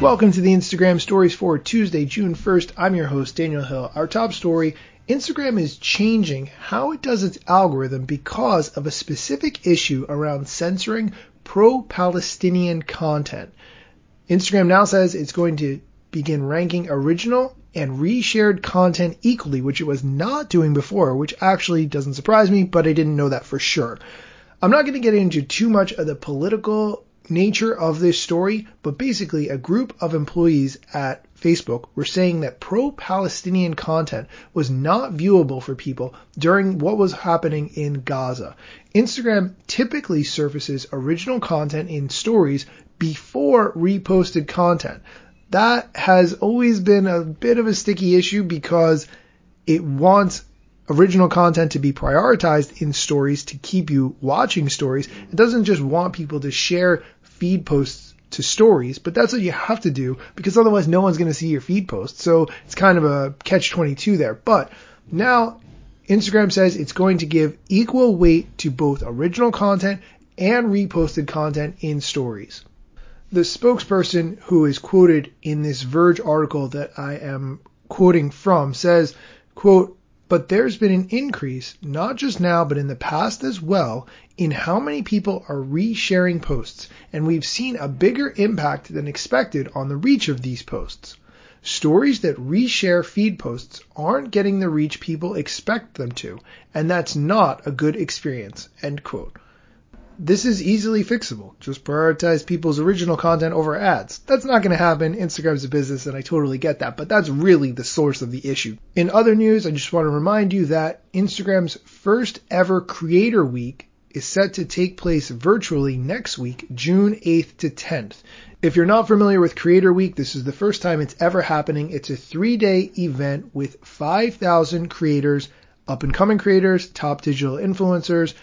Welcome to the Instagram stories for Tuesday, June 1st. I'm your host, Daniel Hill. Our top story Instagram is changing how it does its algorithm because of a specific issue around censoring pro Palestinian content. Instagram now says it's going to begin ranking original and reshared content equally, which it was not doing before, which actually doesn't surprise me, but I didn't know that for sure. I'm not going to get into too much of the political nature of this story, but basically a group of employees at Facebook were saying that pro-Palestinian content was not viewable for people during what was happening in Gaza. Instagram typically surfaces original content in stories before reposted content. That has always been a bit of a sticky issue because it wants original content to be prioritized in stories to keep you watching stories. It doesn't just want people to share feed posts to stories, but that's what you have to do because otherwise no one's going to see your feed post. So it's kind of a catch 22 there. But now Instagram says it's going to give equal weight to both original content and reposted content in stories. The spokesperson who is quoted in this Verge article that I am quoting from says, quote, but there's been an increase, not just now, but in the past as well, in how many people are resharing posts, and we've seen a bigger impact than expected on the reach of these posts. Stories that reshare feed posts aren't getting the reach people expect them to, and that's not a good experience. End quote this is easily fixable. Just prioritize people's original content over ads. That's not going to happen. Instagram's a business and I totally get that, but that's really the source of the issue. In other news, I just want to remind you that Instagram's first ever creator week is set to take place virtually next week, June 8th to 10th. If you're not familiar with Creator Week, this is the first time it's ever happening. It's a three day event with 5,000 creators, up and coming creators, top digital influencers,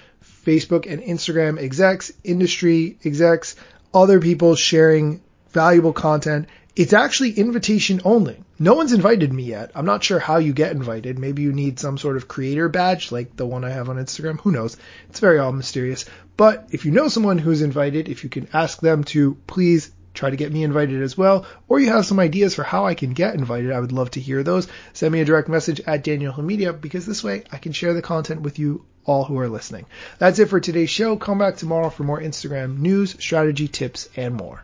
Facebook and Instagram execs, industry execs, other people sharing valuable content. It's actually invitation only. No one's invited me yet. I'm not sure how you get invited. Maybe you need some sort of creator badge like the one I have on Instagram. Who knows? It's very all mysterious. But if you know someone who's invited, if you can ask them to please try to get me invited as well, or you have some ideas for how I can get invited, I would love to hear those. Send me a direct message at Daniel Media because this way I can share the content with you all who are listening. That's it for today's show. Come back tomorrow for more Instagram news, strategy, tips, and more.